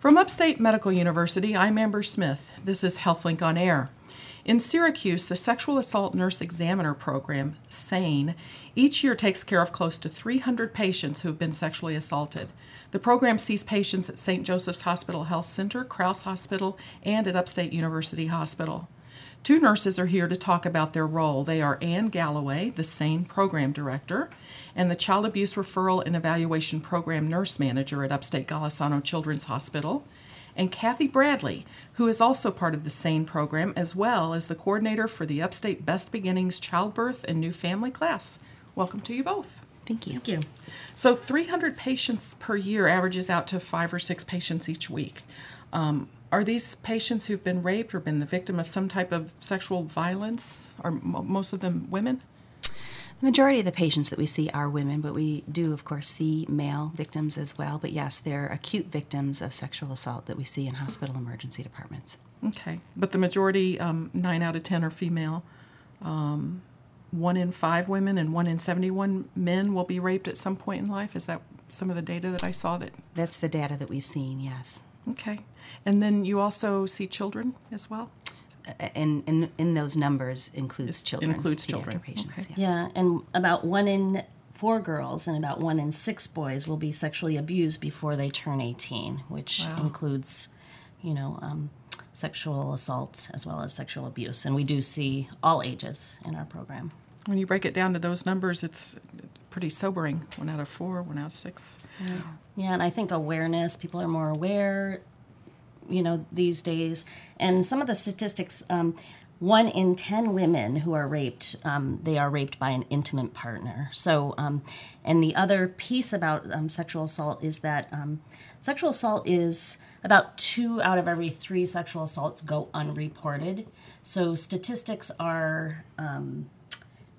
From Upstate Medical University, I'm Amber Smith. This is HealthLink on Air. In Syracuse, the Sexual Assault Nurse Examiner Program, SANE, each year takes care of close to 300 patients who have been sexually assaulted. The program sees patients at St. Joseph's Hospital Health Center, Crouse Hospital, and at Upstate University Hospital. Two nurses are here to talk about their role. They are Anne Galloway, the SANE Program Director, and the Child Abuse Referral and Evaluation Program Nurse Manager at Upstate Golisano Children's Hospital, and Cathy Bradley, who is also part of the SANE program as well as the coordinator for the Upstate Best Beginnings Childbirth and New Family class. Welcome to you both. Thank you. Thank you. So, 300 patients per year averages out to five or six patients each week. Um, are these patients who've been raped or been the victim of some type of sexual violence? Are mo- most of them women? The majority of the patients that we see are women, but we do, of course, see male victims as well. But yes, they're acute victims of sexual assault that we see in hospital emergency departments. Okay, but the majority, um, nine out of ten, are female. Um, one in five women and one in 71 men will be raped at some point in life. Is that some of the data that I saw that? That's the data that we've seen, yes. Okay. And then you also see children as well? And in, in those numbers includes children. includes children, patients. okay. Yes. Yeah, and about one in four girls and about one in six boys will be sexually abused before they turn 18, which Wow. includes, you know, um, sexual assault as well as sexual abuse. And we do see all ages in our program. When you break it down to those numbers, it's pretty sobering. One out of four, one out of six. Yeah, and I think awareness, people are more aware, you know, these days. And some of the statistics, um, one in 10 women who are raped, um, they are raped by an intimate partner. So, um, and the other piece about um, sexual assault is that um, sexual assault is about two out of every three sexual assaults go unreported. So statistics are um,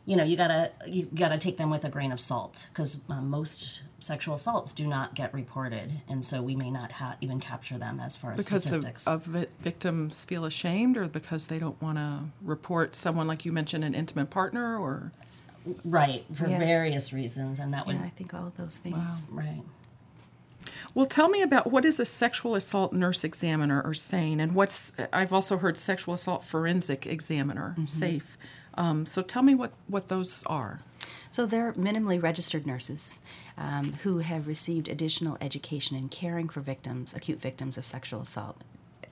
you know you gotta you gotta take them with a grain of salt because um, most sexual assaults do not get reported and so we may not ha- even capture them as far as Because the, statistics of vi- victims feel ashamed or because they don't want to report someone, like you mentioned, an intimate partner or? right for Yeah. various reasons and that would I think all of those things. right Well, tell me about what is a sexual assault nurse examiner or SANE, and what's I've also heard sexual assault forensic examiner, SAFE. Um, so tell me what what those are. So they're minimally registered nurses um, who have received additional education in caring for victims, acute victims of sexual assault.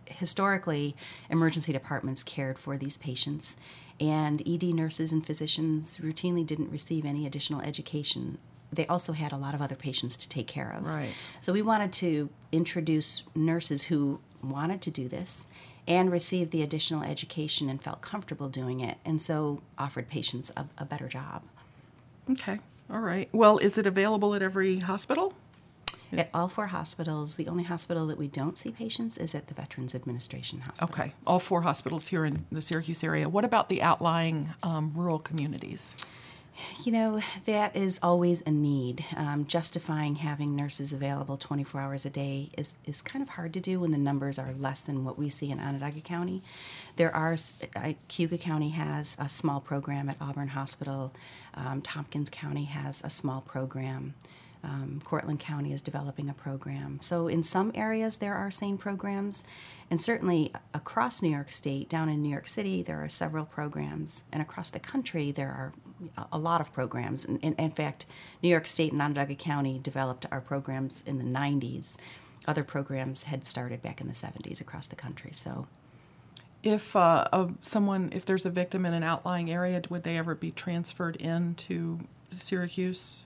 Historically, emergency departments cared for these patients, and ED nurses and physicians routinely didn't receive any additional education. They also had a lot of other patients to take care of. Right. So we wanted to introduce nurses who wanted to do this and received the additional education and felt comfortable doing it, and so offered patients a, a better job. Okay, all right. Well, is it available at every hospital? At all four hospitals, the only hospital that we don't see patients is at the Veterans Administration Hospital. Okay, all four hospitals here in the Syracuse area. What about the outlying um, rural communities? You know, that is always a need. Um, justifying having nurses available 24 hours a day is, is kind of hard to do when the numbers are less than what we see in Onondaga County. There are, I, Cayuga County has a small program at Auburn Hospital, um, Tompkins County has a small program. Um, Cortland County is developing a program. So, in some areas, there are SANE programs, and certainly across New York State, down in New York City, there are several programs, and across the country, there are a- a lot of programs. In, in, fact, New York State and Onondaga County developed our programs in the 90s. Other programs had started back in the 70s across the country. So, If uh, of someone, if there's a victim in an outlying area, would they ever be transferred into Syracuse?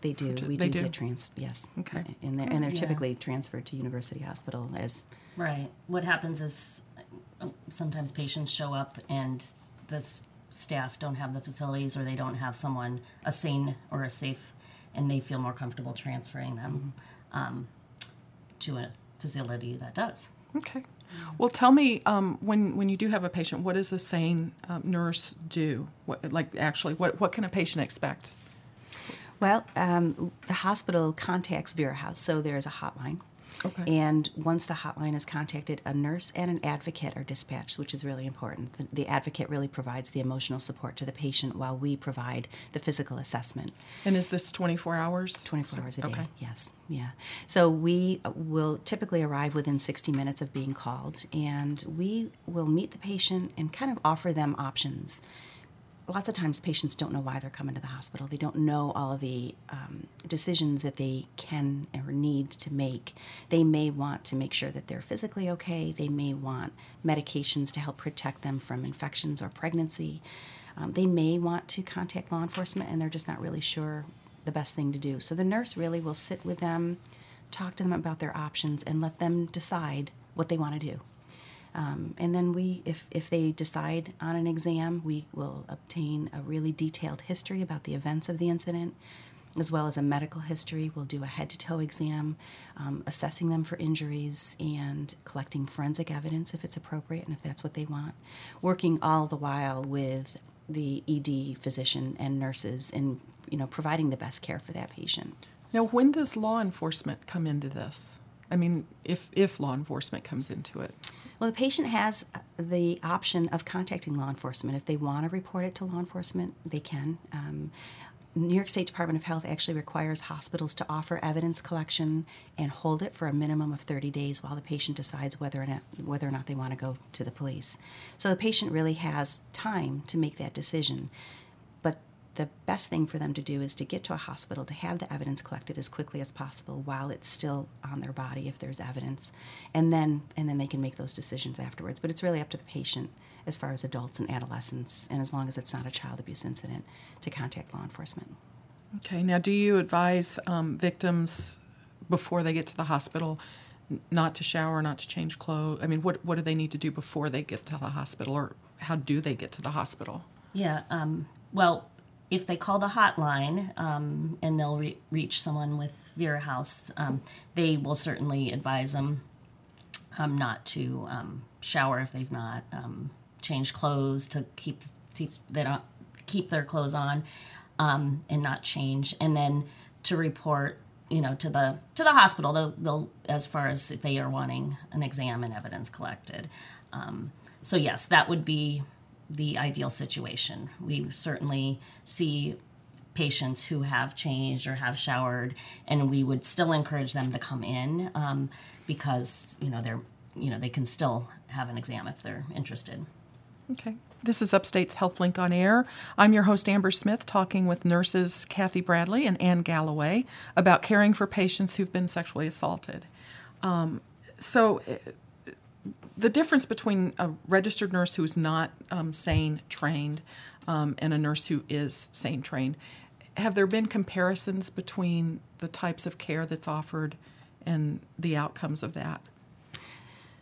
They do. We they do, do? get trans. Yes. Okay. And they're and they're Yeah. typically transferred to University Hospital as right what happens is uh, sometimes patients show up and the staff don't have the facilities or they don't have someone a sane or a safe and they feel more comfortable transferring them um, to a facility that does Okay. Well, tell me um, when when you do have a patient, what does a sane um, nurse do? What, like actually, what what can a patient expect? Well, um, the hospital contacts Vera House, so there's a hotline. Okay. And once the hotline is contacted, a nurse and an advocate are dispatched, which is really important. The, the advocate really provides the emotional support to the patient while we provide the physical assessment. And is this 24 hours? 24 hours a day. Okay. Yes. Yeah. So we will typically arrive within 60 minutes of being called, and we will meet the patient and kind of offer them options. Lots of times, patients don't know why they're coming to the hospital. They don't know all of the um, decisions that they can or need to make. They may want to make sure that they're physically okay. They may want medications to help protect them from infections or pregnancy. Um, they may want to contact law enforcement and they're just not really sure the best thing to do. So the nurse really will sit with them, talk to them about their options, and let them decide what they want to do. Um, and then we, if, if they decide on an exam, we will obtain a really detailed history about the events of the incident, as well as a medical history. We'll do a head to toe exam, um, assessing them for injuries and collecting forensic evidence if it's appropriate and if that's what they want. Working all the while with the ED physician and nurses in you know providing the best care for that patient. Now, when does law enforcement come into this? I mean, if if law enforcement comes into it. Well, the patient has the option of contacting law enforcement. If they want to report it to law enforcement, they can. Um, New York State Department of Health actually requires hospitals to offer evidence collection and hold it for a minimum of 30 days while the patient decides whether or not whether or not they want to go to the police. So the patient really has time to make that decision. But the best thing for them to do is to get to a hospital to have the evidence collected as quickly as possible while it's still on their body if there's evidence and then and then they can make those decisions afterwards but it's really up to the patient as far as adults and adolescents and as long as it's not a child abuse incident to contact law enforcement Okay. Now, do you advise um, victims before they get to the hospital not to shower, not to change clothes? I mean, what what do they need to do before they get to the hospital, or how do they get to the hospital? Yeah. Um, well, if they call the hotline um, and they'll re- reach someone with Vera House, um, they will certainly advise them um, not to um, shower if they've not um, changed clothes to keep they don't keep their clothes on um, and not change, and then to report you know to the to the hospital they'll, they'll as far as if they are wanting an exam and evidence collected. So yes that would be the ideal situation we certainly see patients who have changed or have showered and we would still encourage them to come in um, because you know they're you know they can still have an exam if they're interested Okay. This is Upstate's HealthLink on Air. I'm your host, Amber Smith, talking with nurses Cathy Bradley and Anne Galloway about caring for patients who've been sexually assaulted. Um, so, uh, the difference between a registered nurse who's not um, SANE trained um, and a nurse who is SANE trained, have there been comparisons between the types of care that's offered and the outcomes of that?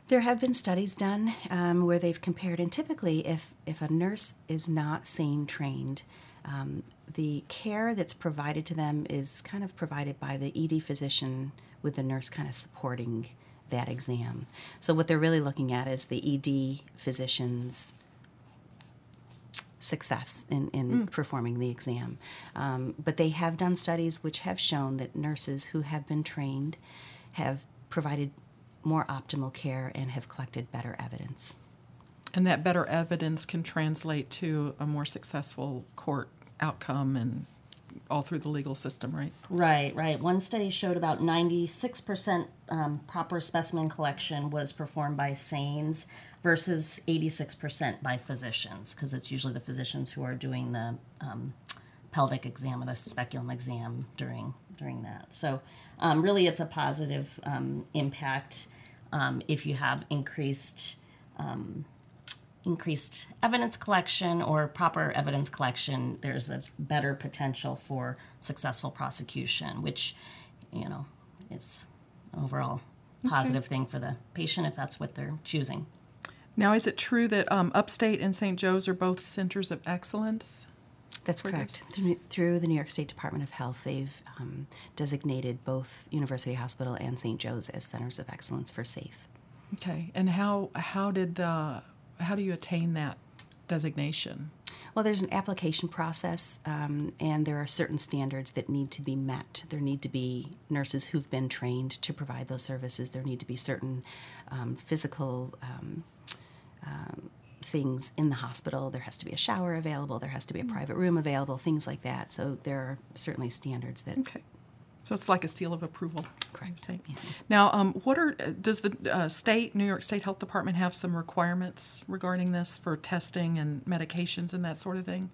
There have been studies done um, where they've compared, and typically, if, if a nurse is not SANE trained, um, the care that's provided to them is kind of provided by the ED physician with the nurse kind of supporting that exam. So, what they're really looking at is the ED physician's success in, in performing the exam. Um, but they have done studies which have shown that nurses who have been trained have provided more optimal care and have collected better evidence. And that better evidence can translate to a more successful court outcome and all through the legal system, right? Right, right. One study showed about 96% um, proper specimen collection was performed by SANES versus 86% by physicians, because it's usually the physicians who are doing the um, pelvic exam or the speculum exam during during that. So, um, really, it's a positive um, impact um, if you have increased um, increased evidence collection or proper evidence collection, there's a better potential for successful prosecution, which, you know, it's overall positive thing for the patient if that's what they're choosing. Now, is it true that um, Upstate and St. Joe's are both centers of excellence? That's correct. Through, through the New York State Department of Health, they've um, designated both University Hospital and St. Joe's as centers of excellence for SAFE. Okay, and how how did uh, how do you attain that designation? Well, there's an application process, um, and there are certain standards that need to be met. There need to be nurses who've been trained to provide those services. There need to be certain um, physical um, um, things in the hospital. There has to be a shower available. There has to be a private room available. Things like that. So there are certainly standards that. Okay. So it's like a seal of approval. Correct. Yes. Now, um, what are does the uh, state New York State Health Department have some requirements regarding this for testing and medications and that sort of thing?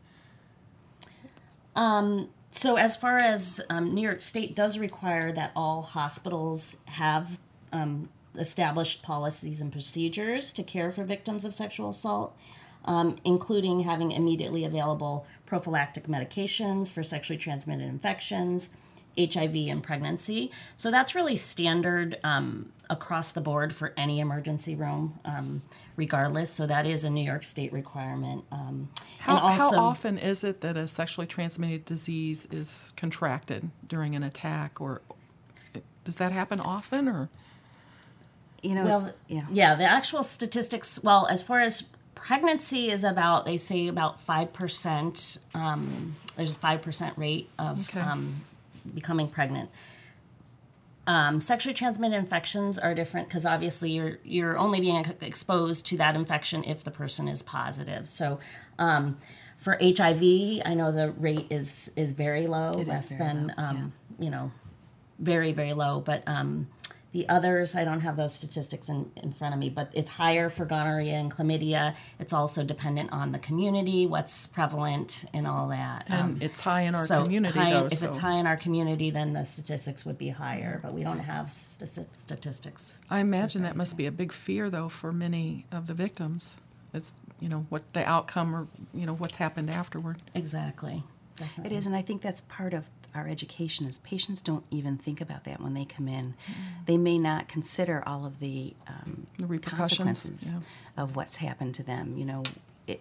So, as far as um, New York State does require that all hospitals have um, established policies and procedures to care for victims of sexual assault, um, including having immediately available prophylactic medications for sexually transmitted infections, HIV, and pregnancy. So, that's really standard um, across the board for any emergency room, um, regardless. So, that is a New York State requirement. Um, How, and also, how often is it that a sexually transmitted disease is contracted during an attack, or does that happen often? Or You know, Well, yeah. yeah, the actual statistics. Well, as far as pregnancy is about, they say about five percent. Um, there's a five percent rate of Okay. um, becoming pregnant. Um, sexually transmitted infections are different because obviously you're you're only being exposed to that infection if the person is positive. So. Um, for HIV, I know the rate is is very low, is less very than low, um, you know, very very low but um, the others i don't have those statistics in, in front of me but it's higher for gonorrhea and chlamydia it's also dependent on the community what's prevalent and all that and Um, it's high in our so community, high- though. if so it's high in our community then the statistics would be higher but we don't have stati- statistics I imagine that must be a big fear, though, for many of the victims. It's you know what the outcome or you know what's happened afterward. exactly It is, and I think that's part of our education is patients don't even think about that when they come in. They may not consider all of the, um, The repercussions, consequences yeah. of what's happened to them. You know,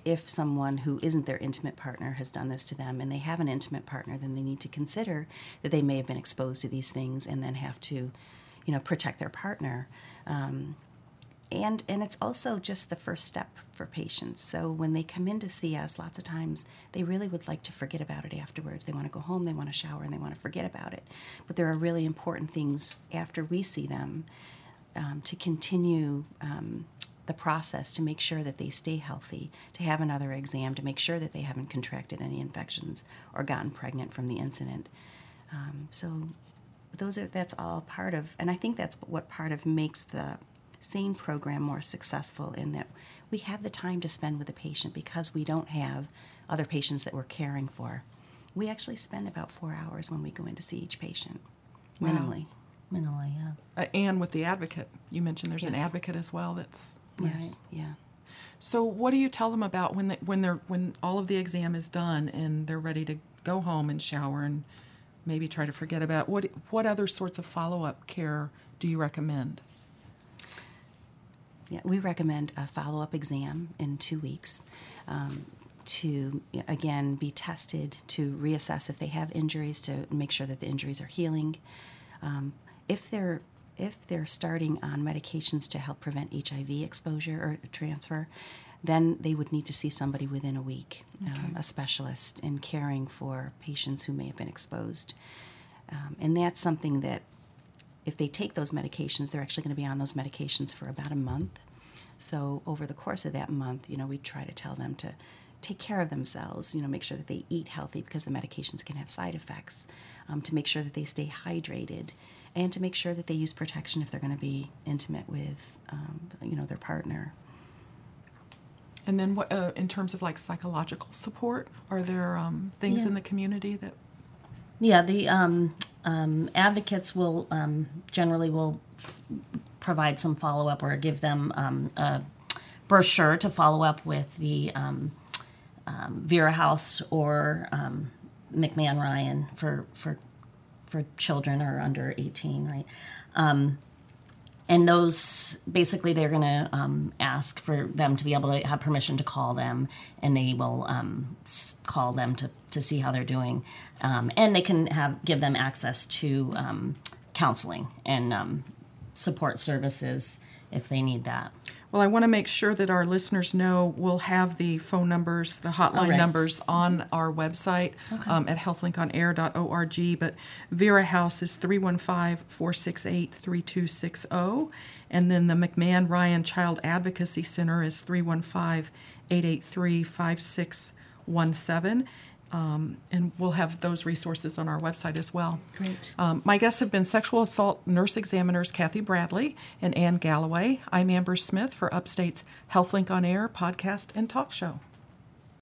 if someone who isn't their intimate partner has done this to them and they have an intimate partner, then they need to consider that they may have been exposed to these things and then have to, you know, protect their partner. Um, and and it's also just the first step for patients. So when they come in to see us lots of times they really would like to forget about it afterwards. They want to go home they want to shower and they want to forget about it. But there are really important things after we see them um, to continue um, the process to make sure that they stay healthy to have another exam to make sure that they haven't contracted any infections or gotten pregnant from the incident. Um, so those are that's all part of and i think that's what part of makes the sane program more successful in that we have the time to spend with the patient because we don't have other patients that we're caring for we actually spend about four hours when we go in to see each patient minimally minimally yeah Uh, and with the advocate, you mentioned there's an advocate as well. That's yes yeah so. What do you tell them about when they, when they're when all of the exam is done and they're ready to go home and shower and maybe try to forget about it? what what other sorts of follow up care do you recommend? Yeah, we recommend a follow up exam in two weeks um, to, again, be tested to reassess if they have injuries, to make sure that the injuries are healing. Um, if they're if they're starting on medications to help prevent HIV exposure or transfer, then they would need to see somebody within a week, um, a specialist in caring for patients who may have been exposed. Um, and that's something that if they take those medications, they're actually going to be on those medications for about a month. So over the course of that month, you know, we try to tell them to take care of themselves, you know, make sure that they eat healthy because the medications can have side effects, um, to make sure that they stay hydrated, and to make sure that they use protection if they're going to be intimate with, um, you know, their partner. And then what uh, in terms of like psychological support? Are there um, things Yeah. in the community that Yeah, the um, advocates will um, generally will f- provide some follow up or give them um, a brochure to follow up with the um, um, Vera House or um, McMahon Ryan for for for children or under eighteen, right? And those basically they're going to um, ask for them to be able to have permission to call them and they will um, call them to, to see how they're doing um, and they can have give them access to um, counseling and um, support services if they need that. Well, I want to make sure that our listeners know we'll have the phone numbers, the hotline right. numbers on our website um, at healthlinkonair.org. But Vera House is 315 468 3260. And then the McMahon Ryan Child Advocacy Center is 315 883 5617. Um, and we'll have those resources on our website as well. Great. Um, my guests have been sexual assault nurse examiners Cathy Bradley and Anne Galloway. I'm Amber Smith for Upstate's HealthLink on Air podcast and talk show.